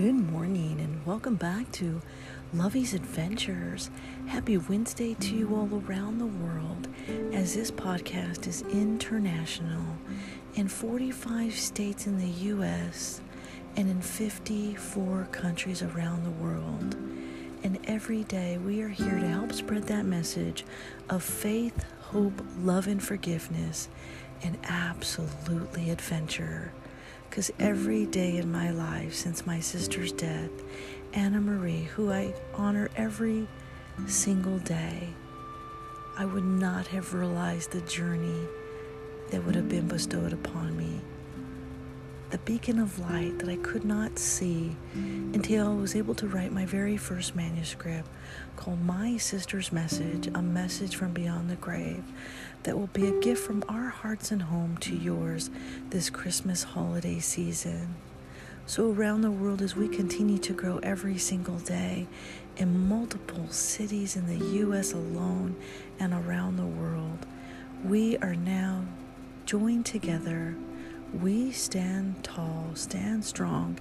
Good morning and welcome back to Lovey's Adventures. Happy Wednesday to you all around the world as this podcast is international in 45 states in the U.S. and in 54 countries around the world. And every day we are here to help spread that message of faith, hope, love, and forgiveness, and absolutely adventure. Because every day in my life since my sister's death, Anna Marie, who I honor every single day, I would not have realized the journey that would have been bestowed upon me. The beacon of light that I could not see until I was able to write my very first manuscript called My Sister's Message, a message from beyond the grave that will be a gift from our hearts and home to yours this Christmas holiday season. So, around the world, as we continue to grow every single day in multiple cities in the U.S. alone and around the world, we are now joined together. We stand tall, stand strong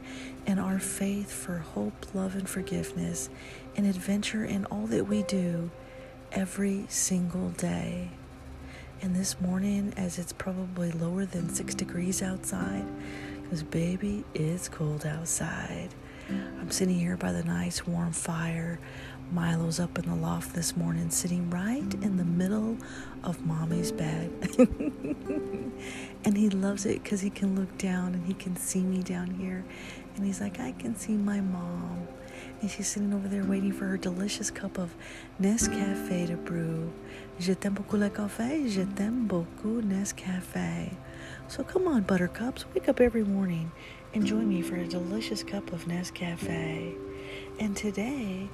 in our faith for hope, love, and forgiveness, and adventure in all that we do every single day. And this morning, as it's probably lower than six degrees outside, because baby, it's cold outside. I'm sitting here by the nice warm fire. Milo's up in the loft this morning, sitting right in the middle of mommy's bed. and he loves it because he can look down and he can see me down here. And he's like, I can see my mom. And she's sitting over there waiting for her delicious cup of Nescafe to brew. Je t'aime beaucoup le café, je t'aime beaucoup Nescafe. So come on, buttercups, wake up every morning and join me for a delicious cup of Nescafe. And today,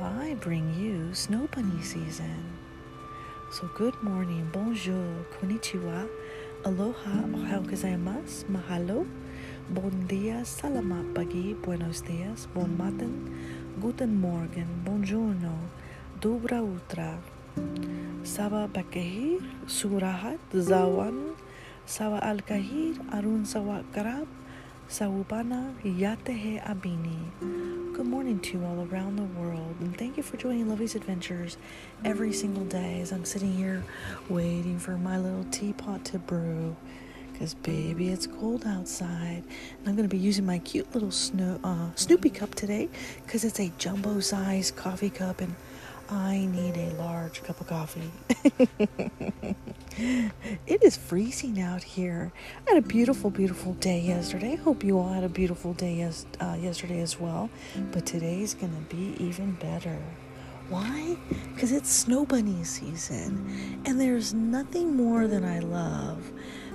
I bring you Snow Bunny season. So good morning, bonjour, konnichiwa, aloha, ohayou gozaimasu, mahalo, bon dia, salamat pagi, buenos dias, bon matin, guten morgen, buongiorno, dobra utra. Saba Bakahir, Surahat, Zawan, Sawa Al Kahir, Arun Sawa Karab, Sawubana, Yatehe Abini. Good morning to you all around the world, and thank you for joining Lovey's Adventures every single day as I'm sitting here waiting for my little teapot to brew. Because, baby, it's cold outside. And I'm going to be using my cute little uh, Snoopy cup today because it's a jumbo sized coffee cup and I need a large cup of coffee. it is freezing out here. I had a beautiful, beautiful day yesterday. Hope you all had a beautiful day yes, uh, yesterday as well. But today's going to be even better. Why? Because it's snow bunny season. And there's nothing more than I love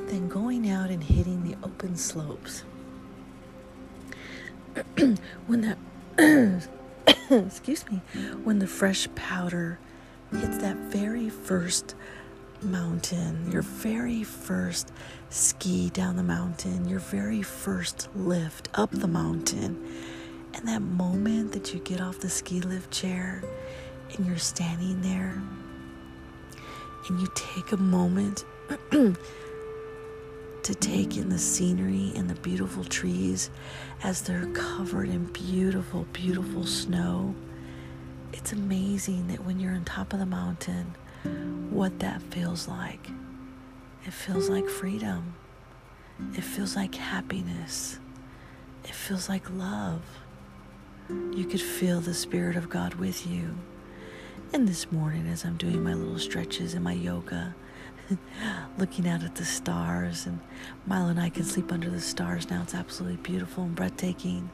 than going out and hitting the open slopes. when that excuse me, when the fresh powder hits that very first mountain, your very first ski down the mountain, your very first lift up the mountain, and that moment that you get off the ski lift chair and you're standing there and you take a moment to take in the scenery and the beautiful trees as they're covered in beautiful, beautiful snow. It's amazing that when you're on top of the mountain, what that feels like. It feels like freedom. It feels like happiness. It feels like love. You could feel the Spirit of God with you. And this morning, as I'm doing my little stretches and my yoga, looking out at the stars. And Milo and I can sleep under the stars now. It's absolutely beautiful and breathtaking.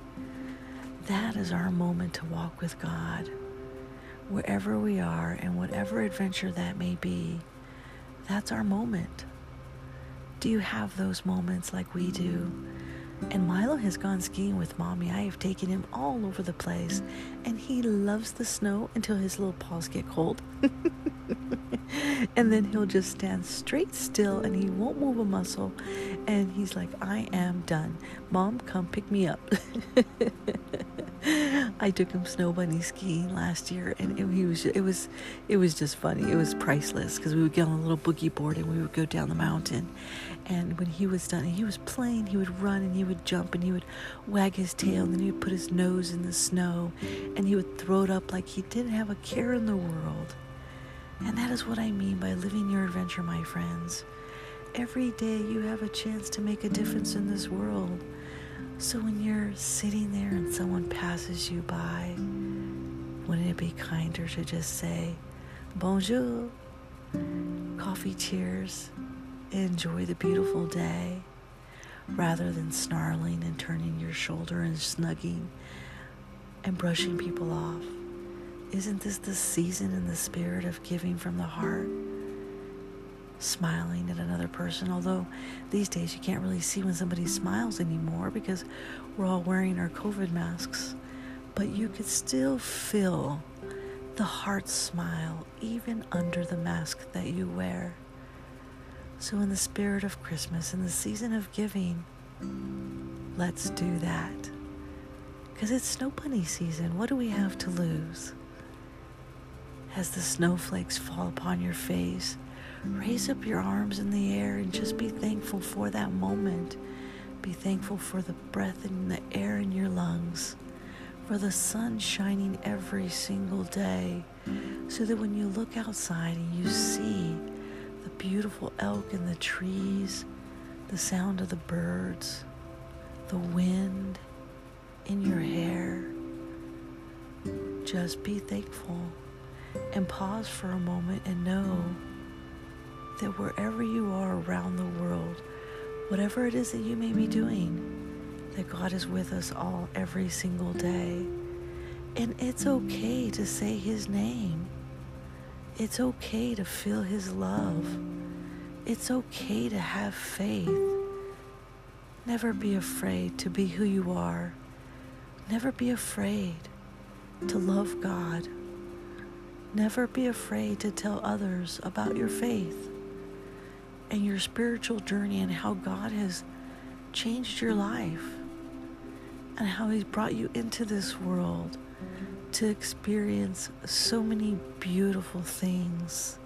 That is our moment to walk with God. Wherever we are and whatever adventure that may be, that's our moment. Do you have those moments like we do? And Milo has gone skiing with mommy. I have taken him all over the place, and he loves the snow until his little paws get cold. and then he'll just stand straight still and he won't move a muscle. And he's like, I am done. Mom, come pick me up. I took him snow bunny skiing last year, and it, he was it was it was just funny. It was priceless because we would get on a little boogie board and we would go down the mountain. And when he was done, he was playing. He would run and he would jump and he would wag his tail and then he would put his nose in the snow and he would throw it up like he didn't have a care in the world. And that is what I mean by living your adventure, my friends. Every day you have a chance to make a difference in this world. So when you're sitting there and someone passes you by, wouldn't it be kinder to just say, Bonjour, coffee cheers, enjoy the beautiful day, rather than snarling and turning your shoulder and snugging and brushing people off? Isn't this the season and the spirit of giving from the heart? Smiling at another person. Although these days you can't really see when somebody smiles anymore because we're all wearing our COVID masks. But you could still feel the heart smile even under the mask that you wear. So, in the spirit of Christmas, in the season of giving, let's do that. Because it's snow bunny season. What do we have to lose? As the snowflakes fall upon your face, raise up your arms in the air and just be thankful for that moment. Be thankful for the breath and the air in your lungs, for the sun shining every single day, so that when you look outside and you see the beautiful elk in the trees, the sound of the birds, the wind in your hair, just be thankful and pause for a moment and know that wherever you are around the world, whatever it is that you may be doing, that God is with us all every single day. And it's okay to say His name. It's okay to feel His love. It's okay to have faith. Never be afraid to be who you are. Never be afraid to love God. Never be afraid to tell others about your faith and your spiritual journey and how God has changed your life and how He's brought you into this world to experience so many beautiful things,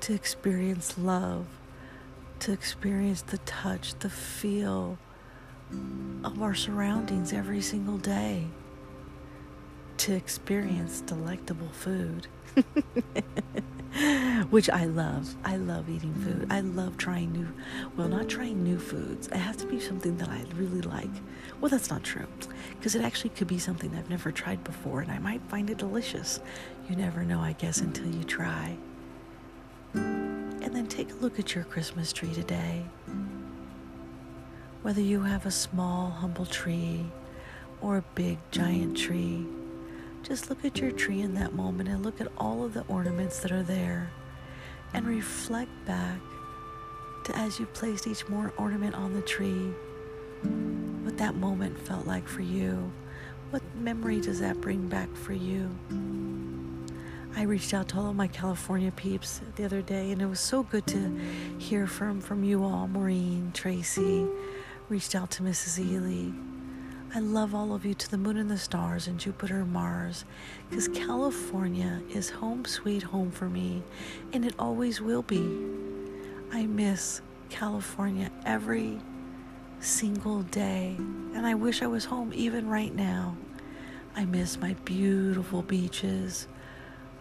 to experience love, to experience the touch, the feel of our surroundings every single day, to experience delectable food. which I love. I love eating food. I love trying new, well, not trying new foods. It has to be something that I really like. Well, that's not true, because it actually could be something I've never tried before, and I might find it delicious. You never know, I guess, until you try. And then take a look at your Christmas tree today. Whether you have a small, humble tree or a big, giant tree, just look at your tree in that moment and look at all of the ornaments that are there and reflect back to as you placed each more ornament on the tree what that moment felt like for you. What memory does that bring back for you? I reached out to all of my California peeps the other day, and it was so good to hear from from you all, Maureen, Tracy. Reached out to Mrs. Ely. I love all of you to the moon and the stars and Jupiter and Mars because California is home sweet home for me and it always will be. I miss California every single day and I wish I was home even right now. I miss my beautiful beaches.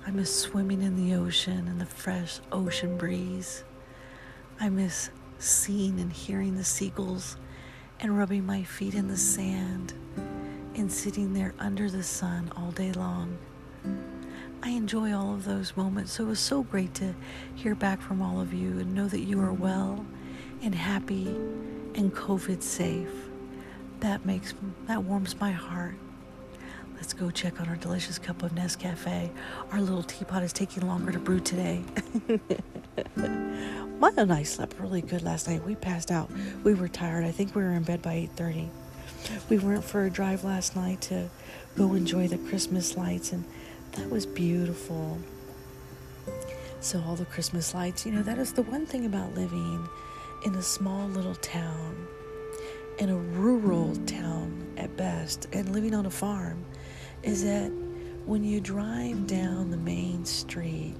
I miss swimming in the ocean and the fresh ocean breeze. I miss seeing and hearing the seagulls and rubbing my feet in the sand and sitting there under the sun all day long. I enjoy all of those moments, so it was so great to hear back from all of you and know that you are well and happy and COVID safe. That makes that warms my heart. Let's go check on our delicious cup of Nescafe. Our little teapot is taking longer to brew today. Maya and I slept really good last night. We passed out. We were tired. I think we were in bed by 8:30. We went for a drive last night to go enjoy the Christmas lights and that was beautiful. So all the Christmas lights, you know, that is the one thing about living in a small little town, in a rural town at best, and living on a farm. Is that when you drive down the main street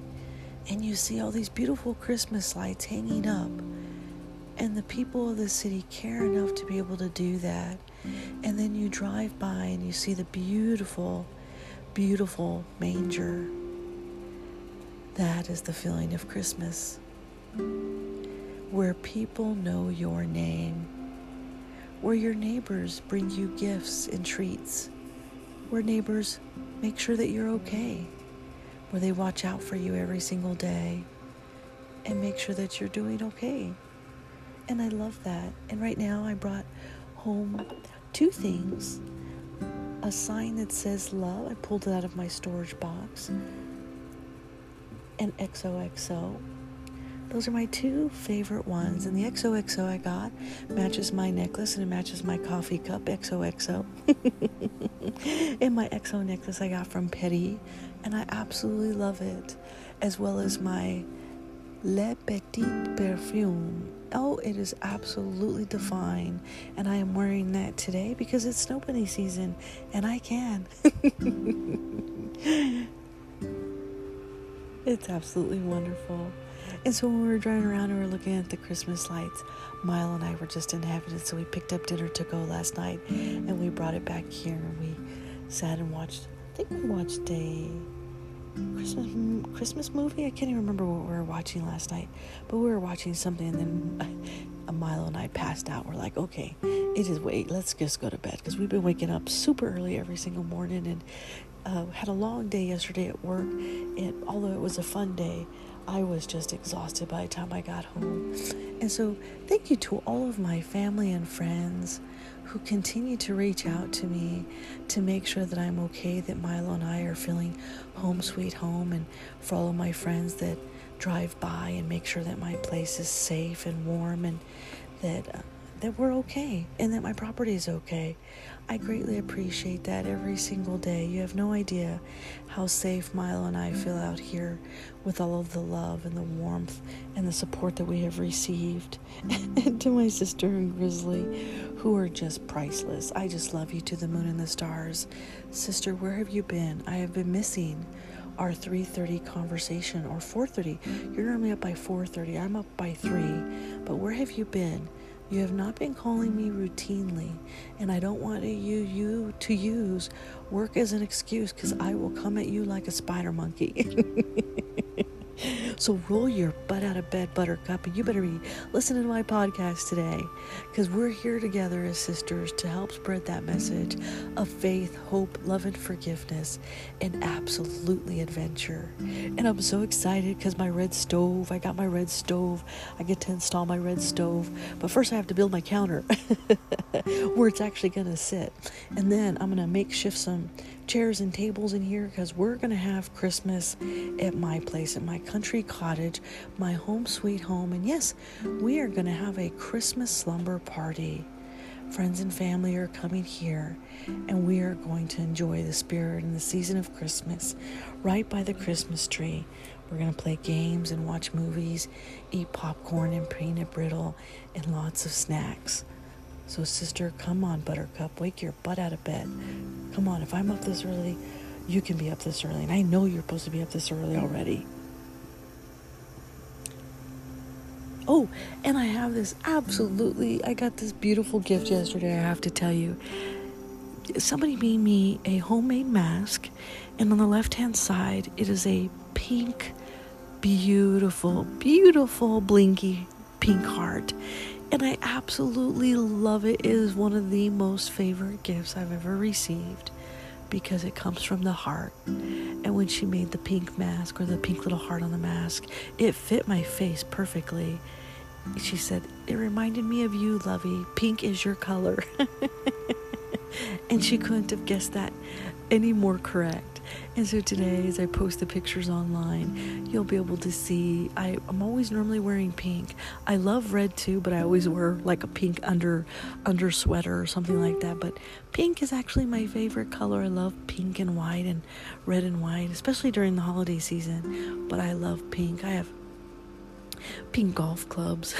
and you see all these beautiful Christmas lights hanging up, and the people of the city care enough to be able to do that, and then you drive by and you see the beautiful, beautiful manger. That is the feeling of Christmas, where people know your name, where your neighbors bring you gifts and treats, where neighbors make sure that you're okay, where they watch out for you every single day and make sure that you're doing okay. And I love that. And right now I brought home two things a sign that says love. I pulled it out of my storage box. And XOXO. Those are my two favorite ones. And the XOXO I got matches my necklace and it matches my coffee cup XOXO. and my XO necklace I got from Petty. And I absolutely love it. As well as my Le Petit Perfume. Oh, it is absolutely divine. And I am wearing that today because it's snow bunny season and I can. it's absolutely wonderful. And so when we were driving around and we were looking at the Christmas lights, Milo and I were just in heaven. And so we picked up dinner to go last night and we brought it back here and we sat and watched, I think we watched a Christmas Christmas movie. I can't even remember what we were watching last night, but we were watching something, and then a Milo and I passed out. We're like, okay, it is wait, let's just go to bed because we've been waking up super early every single morning and uh, had a long day yesterday at work. And although it was a fun day, I was just exhausted by the time I got home. And so, thank you to all of my family and friends who continue to reach out to me to make sure that I'm okay, that Milo and I are feeling home sweet home, and for all of my friends that drive by and make sure that my place is safe and warm and that. Uh, That we're okay and that my property is okay. I greatly appreciate that every single day. You have no idea how safe Milo and I feel out here with all of the love and the warmth and the support that we have received. and to my sister and Grizzly, who are just priceless. I just love you to the moon and the stars. Sister, where have you been? I have been missing our 3:30 conversation or 4:30. You're normally up by 4:30. I'm up by 3. But where have you been? You have not been calling me routinely, and I don't want you, you to use work as an excuse because I will come at you like a spider monkey. So roll your butt out of bed, Buttercup, and you better be listening to my podcast today because we're here together as sisters to help spread that message of faith, hope, love, and forgiveness, and absolutely adventure. And I'm so excited because my red stove, I got my red stove. I get to install my red stove, but first I have to build my counter where it's actually going to sit. And then I'm going to makeshift some chairs and tables in here because we're going to have Christmas at my place, at my country cottage, my home sweet home. And yes, we are going to have a Christmas slumber party. Friends and family are coming here, and we are going to enjoy the spirit and the season of Christmas right by the Christmas tree. We're going to play games and watch movies, eat popcorn and peanut brittle, and lots of snacks. So, sister, come on, Buttercup, wake your butt out of bed. Come on, if I'm up this early, you can be up this early. And I know you're supposed to be up this early already. Oh, and I have this absolutely, I got this beautiful gift yesterday, I have to tell you. Somebody made me a homemade mask, and on the left hand side, it is a pink, beautiful, beautiful, blinky pink heart and I absolutely love it. It is one of the most favorite gifts I've ever received because it comes from the heart. And when she made the pink mask or the pink little heart on the mask, it fit my face perfectly. She said, It reminded me of you, Lovey. Pink is your color. and she couldn't have guessed that any more correct. And so today, as I post the pictures online, you'll be able to see. I, am always normally wearing pink. I love red too, but I always wear like a pink under under sweater or something like that. But pink is actually my favorite color. I love pink and white and red and white, especially during the holiday season. But I love pink. I have pink golf clubs,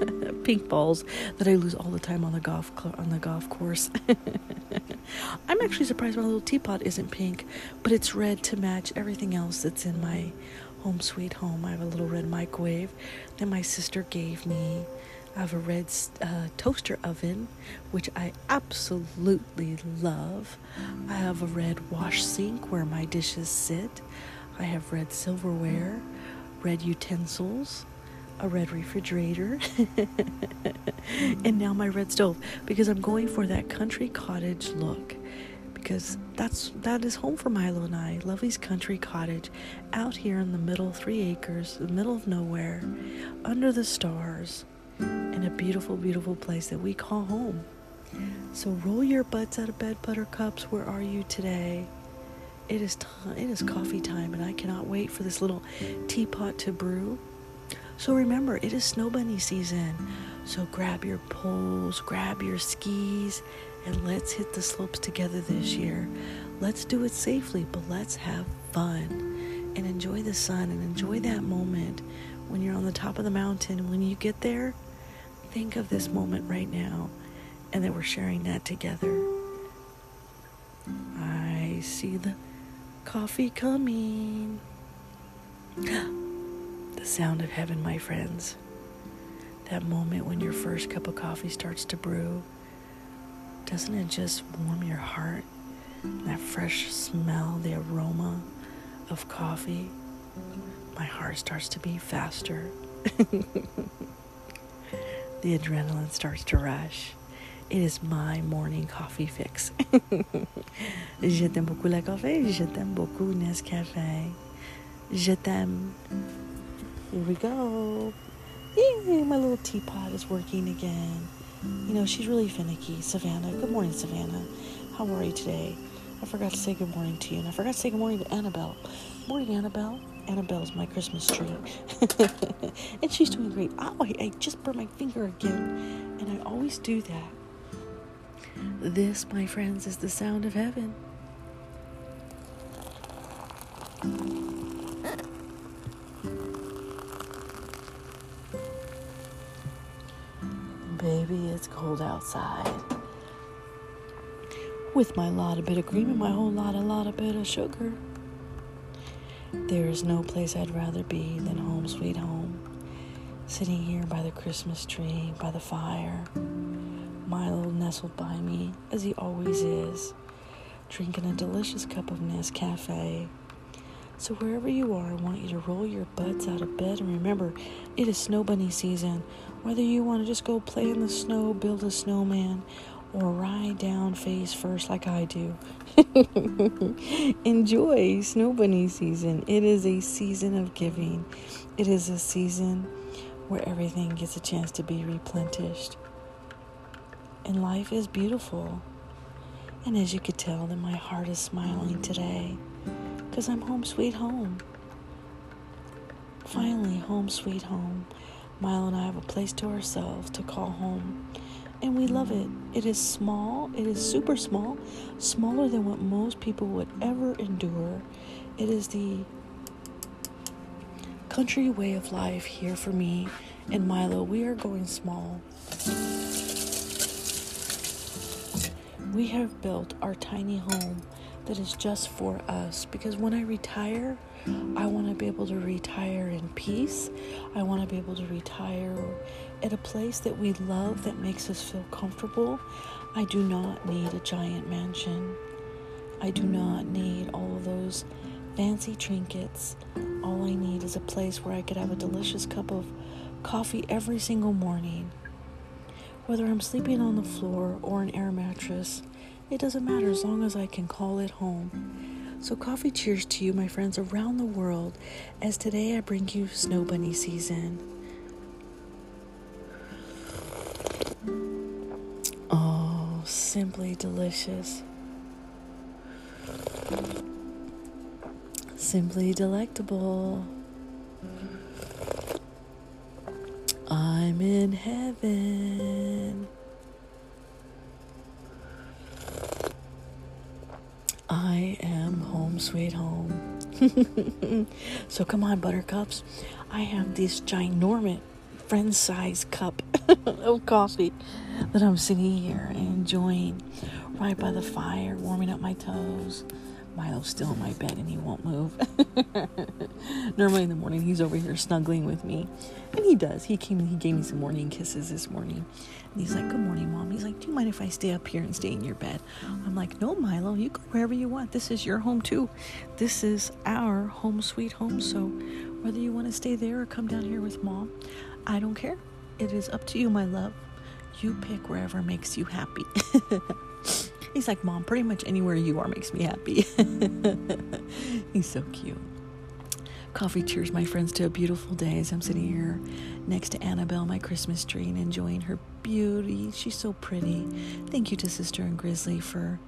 pink balls that I lose all the time on the golf cl- on the golf course. I'm actually surprised my little teapot isn't pink, but it's red to match everything else that's in my home sweet home. I have a little red microwave that my sister gave me. I have a red uh, toaster oven, which I absolutely love. I have a red wash sink where my dishes sit. I have red silverware, red utensils, a red refrigerator, mm. and now my red stove because I'm going for that country cottage look because that's that is home for Milo and I. Lovey's country cottage out here in the middle, three acres, the middle of nowhere, under the stars, in a beautiful, beautiful place that we call home. So roll your butts out of bed, buttercups. Where are you today? It is time. It is coffee time, and I cannot wait for this little teapot to brew. So remember, it is snow bunny season. So grab your poles, grab your skis, and let's hit the slopes together this year. Let's do it safely, but let's have fun and enjoy the sun and enjoy that moment when you're on the top of the mountain. When you get there, think of this moment right now and that we're sharing that together. I see the coffee coming. The sound of heaven, my friends. That moment when your first cup of coffee starts to brew. Doesn't it just warm your heart? That fresh smell, the aroma of coffee. My heart starts to beat faster. the adrenaline starts to rush. It is my morning coffee fix. je t'aime beaucoup le café, je t'aime beaucoup Nescafé. Je t'aime here we go. Yay, my little teapot is working again. You know, she's really finicky. Savannah, good morning, Savannah. How are you today? I forgot to say good morning to you, and I forgot to say good morning to Annabelle. Morning, Annabelle. Annabelle's my Christmas tree. and she's doing great. Oh, I, I just burned my finger again, and I always do that. This, my friends, is the sound of heaven. Baby, it's cold outside. With my lot of bit of cream and my whole lot, a lot of bit of sugar. There is no place I'd rather be than home, sweet home. Sitting here by the Christmas tree, by the fire. Milo nestled by me, as he always is, drinking a delicious cup of Nescafe so, wherever you are, I want you to roll your butts out of bed and remember it is snow bunny season. Whether you want to just go play in the snow, build a snowman, or ride down face first like I do. Enjoy snow bunny season. It is a season of giving, it is a season where everything gets a chance to be replenished. And life is beautiful. And as you could tell, that my heart is smiling today because I'm home sweet home. Finally, home sweet home. Milo and I have a place to ourselves to call home. And we love it. It is small, it is super small, smaller than what most people would ever endure. It is the country way of life here for me and Milo. We are going small. We have built our tiny home that is just for us. Because when I retire, I want to be able to retire in peace. I want to be able to retire at a place that we love that makes us feel comfortable. I do not need a giant mansion. I do not need all of those fancy trinkets. All I need is a place where I could have a delicious cup of coffee every single morning. Whether I'm sleeping on the floor or an air mattress, it doesn't matter as long as I can call it home. So, coffee cheers to you, my friends, around the world, as today I bring you Snow Bunny season. Oh, simply delicious. Simply delectable. I'm in heaven. I am home sweet home. so come on, buttercups. I have this ginormous friend size cup of coffee that I'm sitting here enjoying. right by the fire, warming up my toes. Milo's still in my bed and he won't move. Normally in the morning he's over here snuggling with me. And he does. He came he gave me some morning kisses this morning. And he's like, Good morning, Mom. He's like, Do you mind if I stay up here and stay in your bed? I'm like, No, Milo, you go wherever you want. This is your home too. This is our home sweet home. So whether you want to stay there or come down here with mom, I don't care. It is up to you, my love. You pick wherever makes you happy. He's like, Mom, pretty much anywhere you are makes me happy. He's so cute. Coffee cheers, my friends, to a beautiful day as I'm sitting here next to Annabelle, my Christmas tree, and enjoying her beauty. She's so pretty. Thank you to Sister and Grizzly for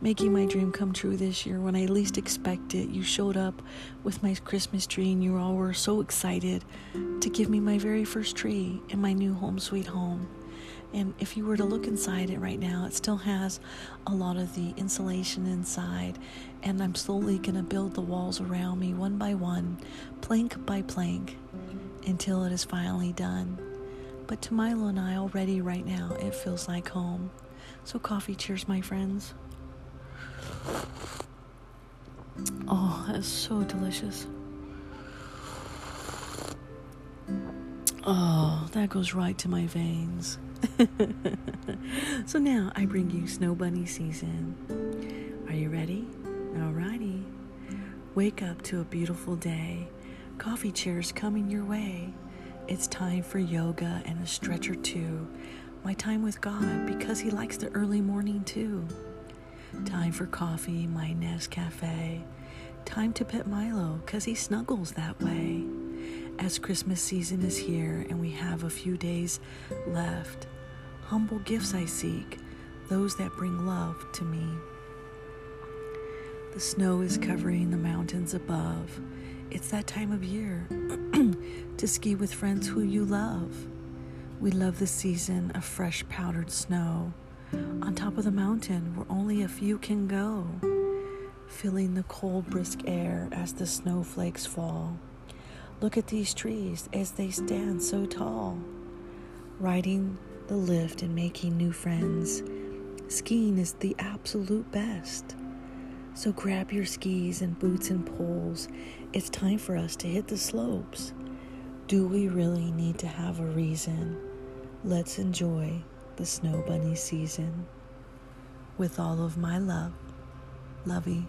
making my dream come true this year when I least expect it. You showed up with my Christmas tree, and you all were so excited to give me my very first tree in my new home, sweet home. And if you were to look inside it right now, it still has a lot of the insulation inside. And I'm slowly going to build the walls around me one by one, plank by plank, until it is finally done. But to Milo and I already right now, it feels like home. So, coffee cheers, my friends. Oh, that's so delicious. Oh, that goes right to my veins. so now I bring you Snow Bunny season. Are you ready? Alrighty. Wake up to a beautiful day. Coffee chairs coming your way. It's time for yoga and a stretch or two. My time with God because He likes the early morning too. Time for coffee, my Nescafe. Time to pet Milo because he snuggles that way as Christmas season is here and we have a few days left. Humble gifts I seek, those that bring love to me. The snow is covering the mountains above. It's that time of year to ski with friends who you love. We love the season of fresh powdered snow on top of the mountain where only a few can go, feeling the cold, brisk air as the snowflakes fall. Look at these trees as they stand so tall. Riding the lift and making new friends. Skiing is the absolute best. So grab your skis and boots and poles. It's time for us to hit the slopes. Do we really need to have a reason? Let's enjoy the snow bunny season. With all of my love, Lovey.